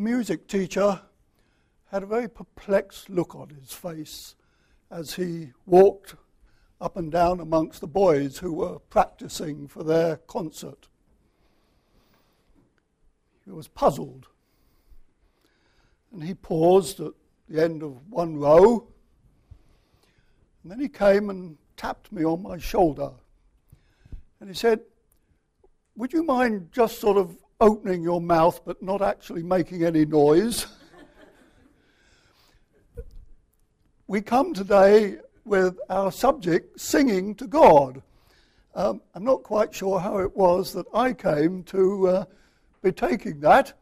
the music teacher had a very perplexed look on his face as he walked up and down amongst the boys who were practicing for their concert. He was puzzled. And he paused at the end of one row. And then he came and tapped me on my shoulder. And he said, Would you mind just sort of opening your mouth but not actually making any noise? we come today with our subject singing to God. Um, I'm not quite sure how it was that I came to uh, be taking that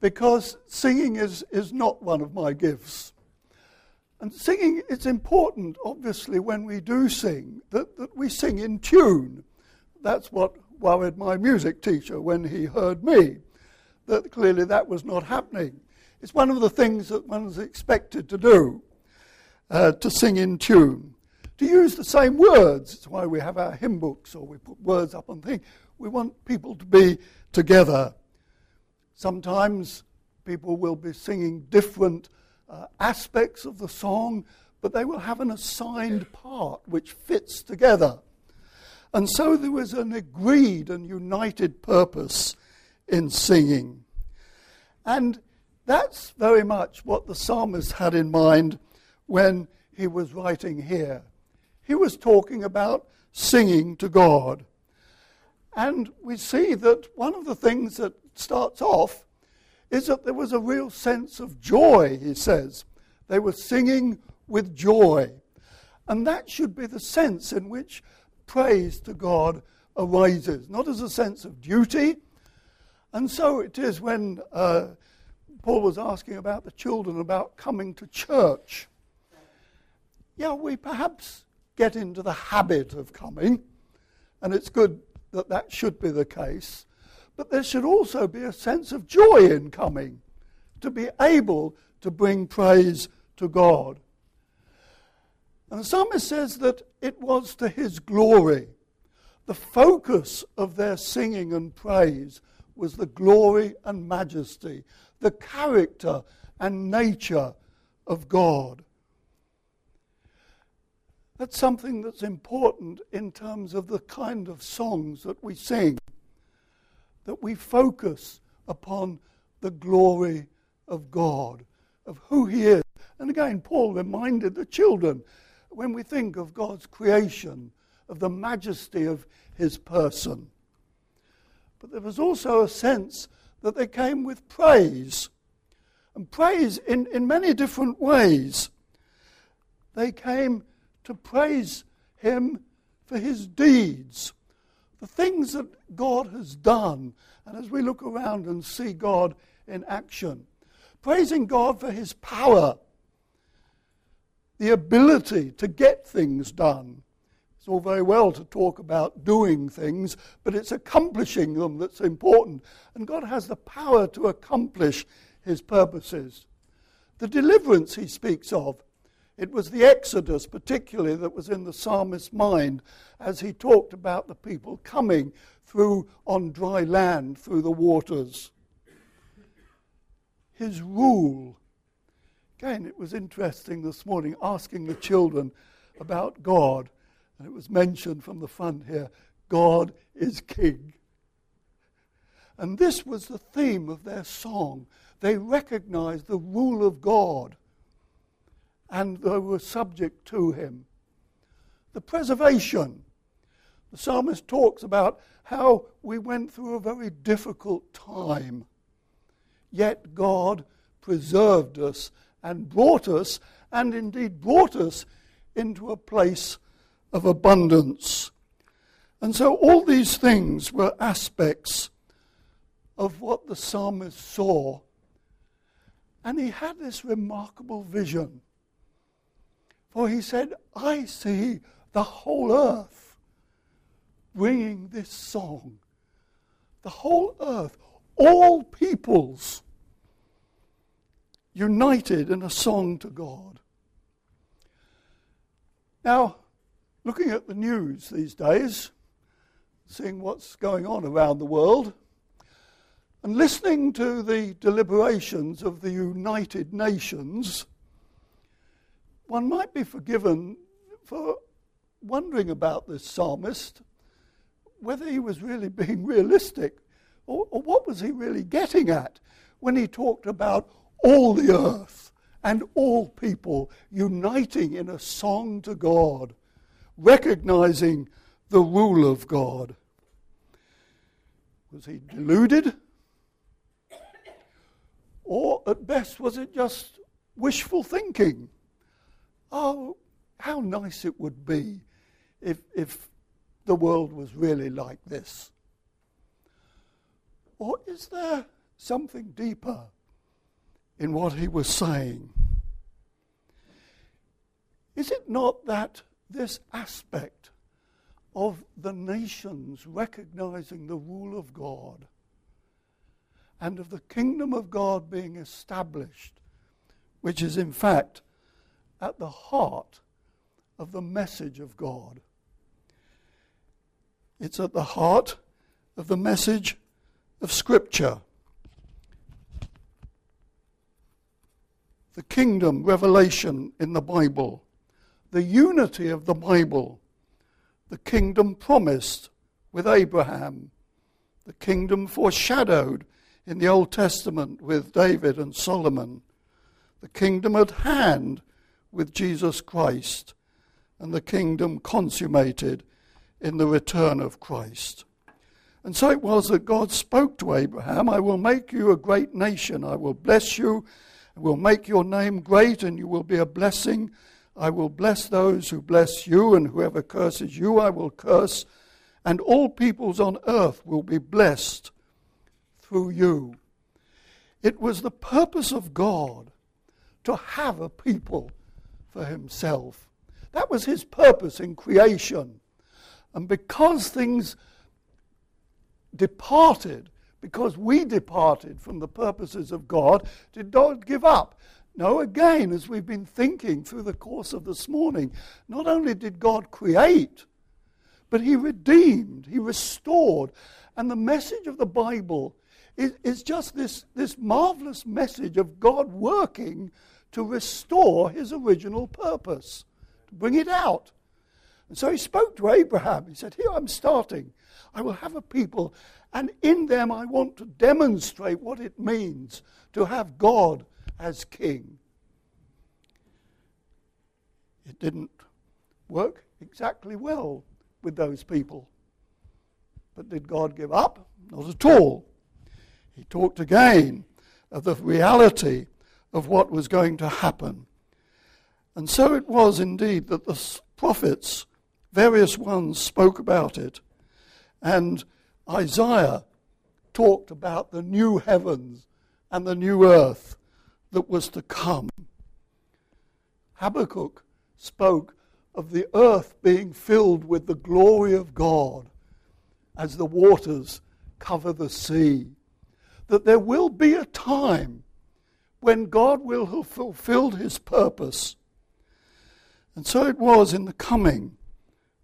because singing is, is not one of my gifts. And singing, it's important, obviously, when we do sing, that, that we sing in tune. That's what worried my music teacher when he heard me, that clearly that was not happening. It's one of the things that one's expected to do uh, to sing in tune. To use the same words, it's why we have our hymn books or we put words up on things. We want people to be together. Sometimes people will be singing different uh, aspects of the song, but they will have an assigned part which fits together. And so there was an agreed and united purpose in singing. And that's very much what the psalmist had in mind when he was writing here. He was talking about singing to God. And we see that one of the things that starts off is that there was a real sense of joy, he says. They were singing with joy. And that should be the sense in which praise to God arises, not as a sense of duty. And so it is when uh, Paul was asking about the children about coming to church yeah, we perhaps get into the habit of coming, and it's good that that should be the case. But there should also be a sense of joy in coming, to be able to bring praise to God. And the psalmist says that it was to his glory. The focus of their singing and praise was the glory and majesty, the character and nature of God. That's something that's important in terms of the kind of songs that we sing, that we focus upon the glory of God, of who He is. And again, Paul reminded the children when we think of God's creation, of the majesty of His person. But there was also a sense that they came with praise, and praise in, in many different ways. They came to praise Him for His deeds, the things that God has done. And as we look around and see God in action, praising God for His power, the ability to get things done. It's all very well to talk about doing things, but it's accomplishing them that's important. And God has the power to accomplish His purposes. The deliverance He speaks of it was the Exodus, particularly, that was in the psalmist's mind as he talked about the people coming through on dry land through the waters. His rule. Again, it was interesting this morning asking the children about God, and it was mentioned from the front here God is King. And this was the theme of their song. They recognized the rule of God and they were subject to him. The preservation. The psalmist talks about how we went through a very difficult time, yet God preserved us and brought us, and indeed brought us into a place of abundance. And so all these things were aspects of what the psalmist saw. And he had this remarkable vision. For he said, I see the whole earth bringing this song. The whole earth, all peoples united in a song to God. Now, looking at the news these days, seeing what's going on around the world, And listening to the deliberations of the United Nations, one might be forgiven for wondering about this psalmist, whether he was really being realistic or, or what was he really getting at when he talked about all the earth and all people uniting in a song to God, recognizing the rule of God. Was he deluded? Or at best, was it just wishful thinking? Oh, how nice it would be if, if the world was really like this. Or is there something deeper in what he was saying? Is it not that this aspect of the nations recognizing the rule of God and of the kingdom of God being established, which is in fact at the heart of the message of God? It's at the heart of the message of Scripture. The kingdom revelation in the Bible, the unity of the Bible, the kingdom promised with Abraham, the kingdom foreshadowed in the Old Testament with David and Solomon, the kingdom at hand with Jesus Christ, and the kingdom consummated in the return of Christ. And so it was that God spoke to Abraham I will make you a great nation, I will bless you, will make your name great, and you will be a blessing. I will bless those who bless you, and whoever curses you, I will curse, and all peoples on earth will be blessed through you. It was the purpose of God to have a people for himself. That was his purpose in creation. And because things departed, because we departed from the purposes of God, did God give up? No, again, as we've been thinking through the course of this morning, not only did God create, but He redeemed, He restored. And the message of the Bible is, is just this, this marvelous message of God working to restore His original purpose, to bring it out. And so he spoke to Abraham. He said, Here I'm starting. I will have a people, and in them I want to demonstrate what it means to have God as king. It didn't work exactly well with those people. But did God give up? Not at all. He talked again of the reality of what was going to happen. And so it was indeed that the prophets Various ones spoke about it. And Isaiah talked about the new heavens and the new earth that was to come. Habakkuk spoke of the earth being filled with the glory of God as the waters cover the sea. That there will be a time when God will have fulfilled his purpose. And so it was in the coming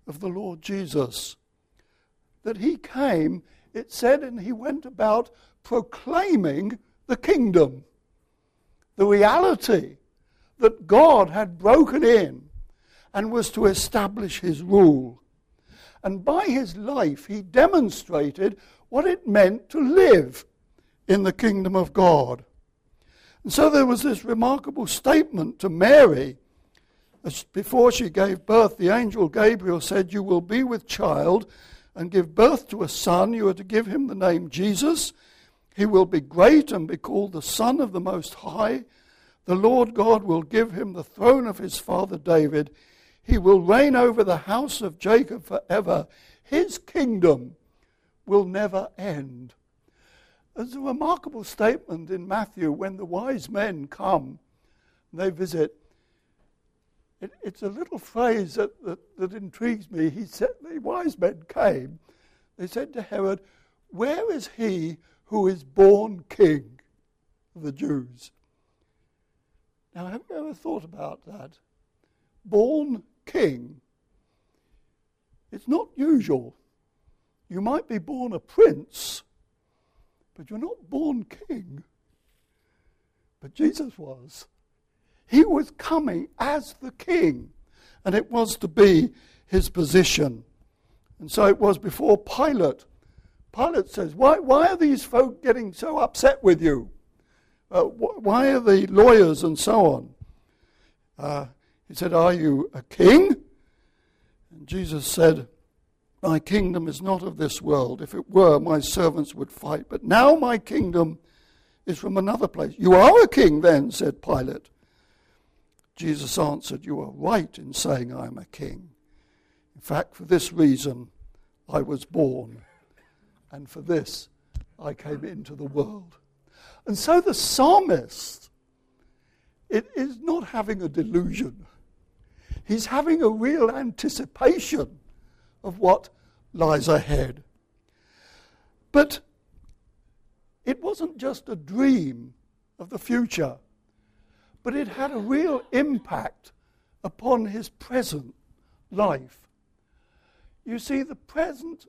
of the Lord Jesus. That he came, it said, and he went about proclaiming the kingdom. The reality that God had broken in and was to establish his rule. And by his life, he demonstrated what it meant to live in the kingdom of God. And so there was this remarkable statement to Mary before she gave birth, the angel Gabriel said, You will be with child and give birth to a son. You are to give him the name Jesus. He will be great and be called the Son of the Most High. The Lord God will give him the throne of his father David. He will reign over the house of Jacob forever. His kingdom will never end. There's a remarkable statement in Matthew when the wise men come, they visit it, it's a little phrase that, that, that intrigues me. He said, the wise men came. They said to Herod, Where is he who is born king of the Jews? Now, have you ever thought about that? Born king. It's not usual. You might be born a prince, but you're not born king. But Jesus was. He was coming as the king, and it was to be his position. And so it was before Pilate. Pilate says, Why, why are these folk getting so upset with you? Uh, wh- why are the lawyers and so on? Uh, he said, Are you a king? And Jesus said, My kingdom is not of this world. If it were, my servants would fight. But now my kingdom is from another place. You are a king, then, said Pilate. Jesus answered, You are right in saying I am a king. In fact, for this reason I was born, and for this I came into the world. And so the psalmist it is not having a delusion. He's having a real anticipation of what lies ahead. But it wasn't just a dream of the future, but it had a real impact upon his present life. You see, the present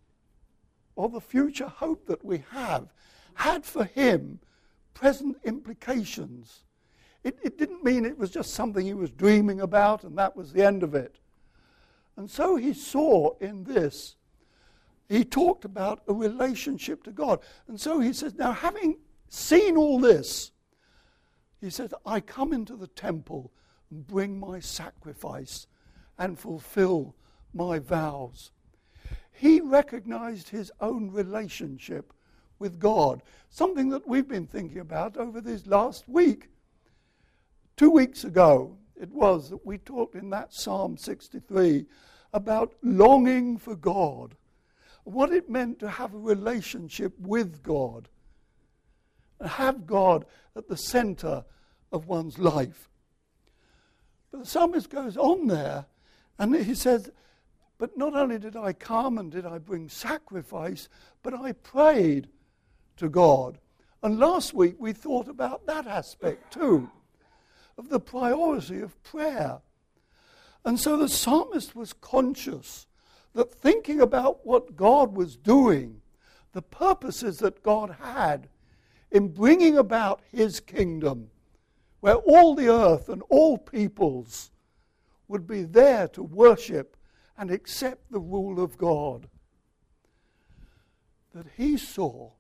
or the future hope that we have had for him present implications. It, it, didn't mean it was just something he was dreaming about and that was the end of it. And so he saw in this, he talked about a relationship to God. And so he says, Now, having seen all this, he said, I come into the temple and bring my sacrifice and fulfill my vows. He recognized his own relationship with God, something that we've been thinking about over this last week. Two weeks ago, it was that we talked in that Psalm 63 about longing for God, what it meant to have a relationship with God, and have God at the center of one's life. But the psalmist goes on there and he says, But not only did I come and did I bring sacrifice, but I prayed to God. And last week we thought about that aspect too, of the priority of prayer. And so the psalmist was conscious that thinking about what God was doing, the purposes that God had in bringing about his kingdom, where all the earth and all peoples would be there to worship and accept the rule of God, that he saw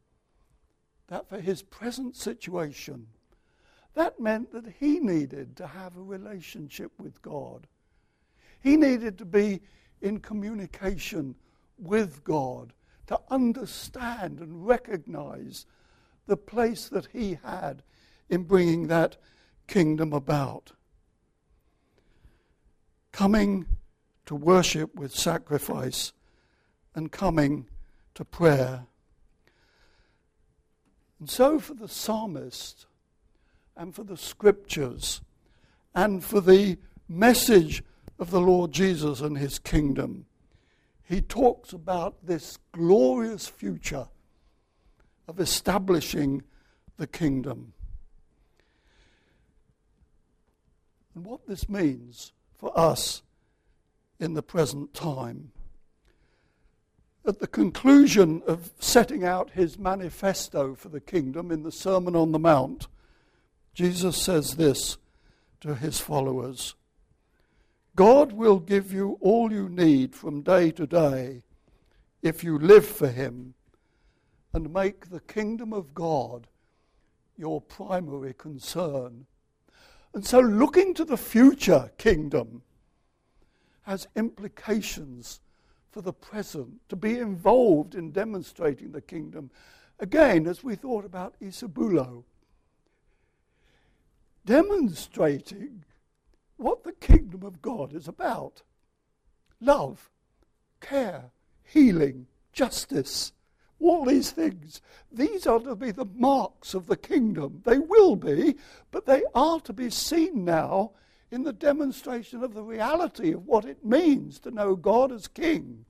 that for his present situation, that meant that he needed to have a relationship with God. He needed to be in communication with God, to understand and recognize the place that he had in bringing that kingdom about. Coming to worship with sacrifice and coming to prayer. And so, for the psalmist and for the scriptures and for the message of the Lord Jesus and his kingdom, he talks about this glorious future of establishing the kingdom. And what this means for us in the present time. At the conclusion of setting out his manifesto for the kingdom in the Sermon on the Mount, Jesus says this to his followers God will give you all you need from day to day if you live for him and make the kingdom of God your primary concern. And so, looking to the future kingdom has implications for the present, to be involved in demonstrating the kingdom. Again, as we thought about Isabulo, demonstrating what the kingdom of God is about love, care, healing, justice, all these things. These are to be the marks of the kingdom. They will be, but they are to be seen now in the demonstration of the reality of what it means to know God as King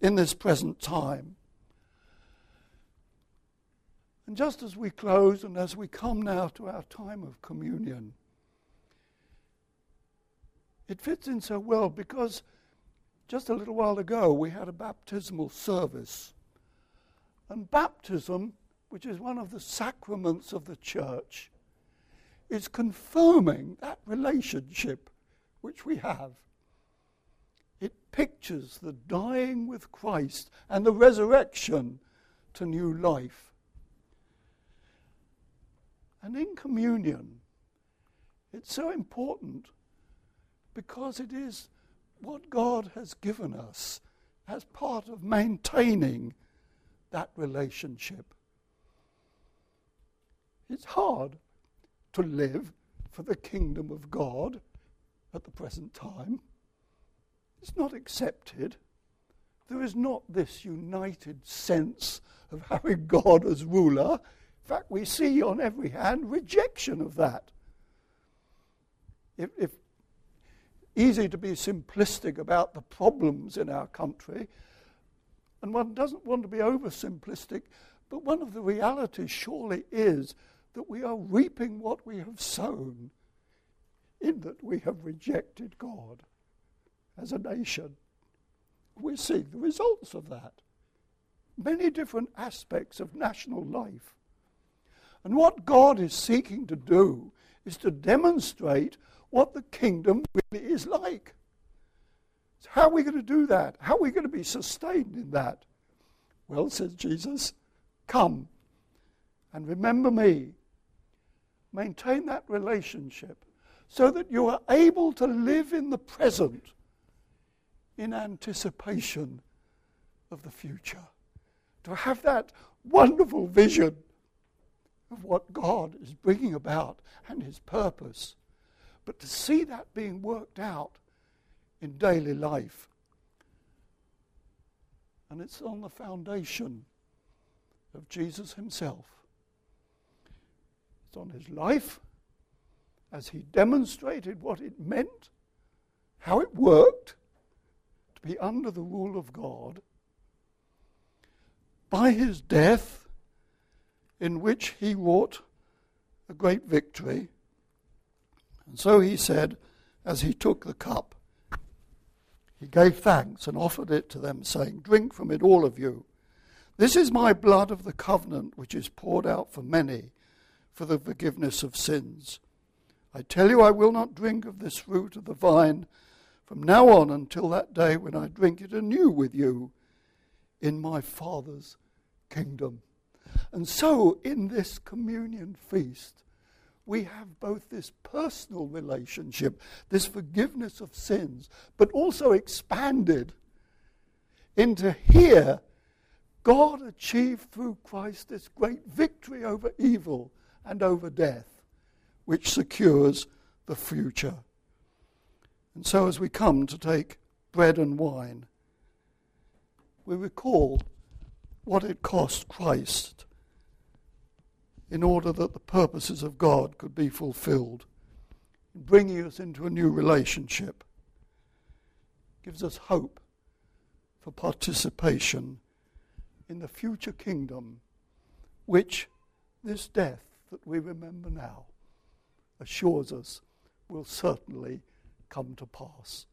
in this present time. And just as we close and as we come now to our time of communion, it fits in so well because just a little while ago we had a baptismal service. And baptism which is one of the sacraments of the church, is confirming that relationship which we have. It pictures the dying with Christ and the resurrection to new life. And in communion, it's so important because it is what God has given us as part of maintaining that relationship. It's hard to live for the kingdom of God at the present time. It's not accepted. There is not this united sense of having God as ruler. In fact, we see on every hand rejection of that. If, if easy to be simplistic about the problems in our country, and one doesn't want to be oversimplistic, but one of the realities surely is that we are reaping what we have sown, in that we have rejected God as a nation. We're seeing the results of that. Many different aspects of national life. And what God is seeking to do is to demonstrate what the kingdom really is like. So how are we going to do that? How are we going to be sustained in that? Well, says Jesus, come and remember me. Maintain that relationship so that you are able to live in the present in anticipation of the future. To have that wonderful vision of what God is bringing about and his purpose. But to see that being worked out in daily life. And it's on the foundation of Jesus himself. It's on his life as he demonstrated what it meant, how it worked to be under the rule of God, by his death, in which he wrought a great victory and so he said, as he took the cup, he gave thanks and offered it to them, saying, Drink from it, all of you. This is my blood of the covenant, which is poured out for many for the forgiveness of sins. I tell you, I will not drink of this fruit of the vine from now on until that day when I drink it anew with you in my Father's kingdom. And so, in this communion feast, we have both this personal relationship, this forgiveness of sins, but also expanded into here. God achieved through Christ this great victory over evil and over death, which secures the future. And so, as we come to take bread and wine, we recall what it cost Christ in order that the purposes of God could be fulfilled, bringing us into a new relationship. Gives us hope for participation in the future kingdom, which this death that we remember now assures us will certainly come to pass.